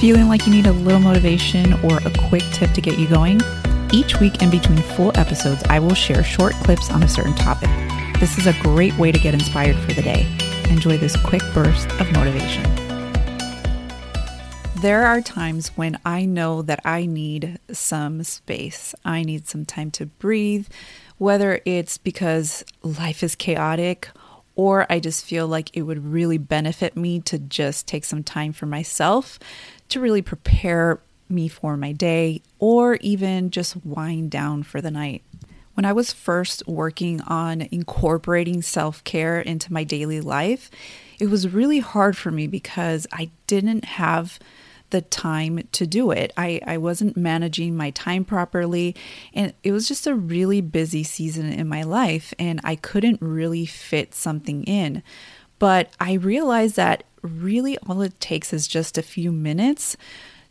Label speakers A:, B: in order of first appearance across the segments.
A: Feeling like you need a little motivation or a quick tip to get you going? Each week, in between full episodes, I will share short clips on a certain topic. This is a great way to get inspired for the day. Enjoy this quick burst of motivation. There are times when I know that I need some space. I need some time to breathe, whether it's because life is chaotic or I just feel like it would really benefit me to just take some time for myself to really prepare me for my day or even just wind down for the night. When I was first working on incorporating self care into my daily life, it was really hard for me because I didn't have the time to do it. I, I wasn't managing my time properly, and it was just a really busy season in my life, and I couldn't really fit something in. But I realized that really all it takes is just a few minutes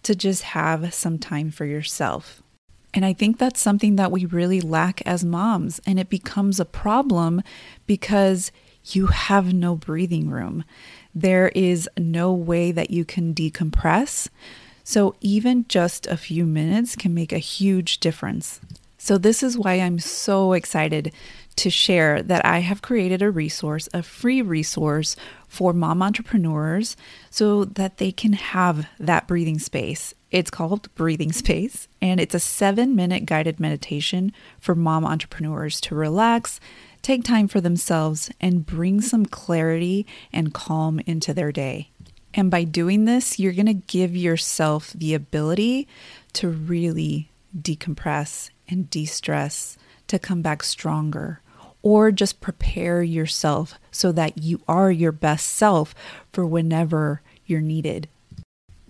A: to just have some time for yourself. And I think that's something that we really lack as moms, and it becomes a problem because you have no breathing room. There is no way that you can decompress. So, even just a few minutes can make a huge difference. So, this is why I'm so excited to share that I have created a resource, a free resource for mom entrepreneurs so that they can have that breathing space. It's called Breathing Space, and it's a seven minute guided meditation for mom entrepreneurs to relax, take time for themselves, and bring some clarity and calm into their day. And by doing this, you're going to give yourself the ability to really decompress and de stress, to come back stronger, or just prepare yourself so that you are your best self for whenever you're needed.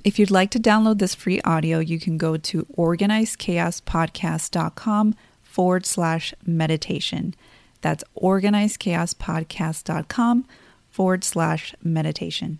A: If you'd like to download this free audio, you can go to organizedchaospodcast.com forward slash meditation. That's organizedchaospodcast.com forward slash meditation.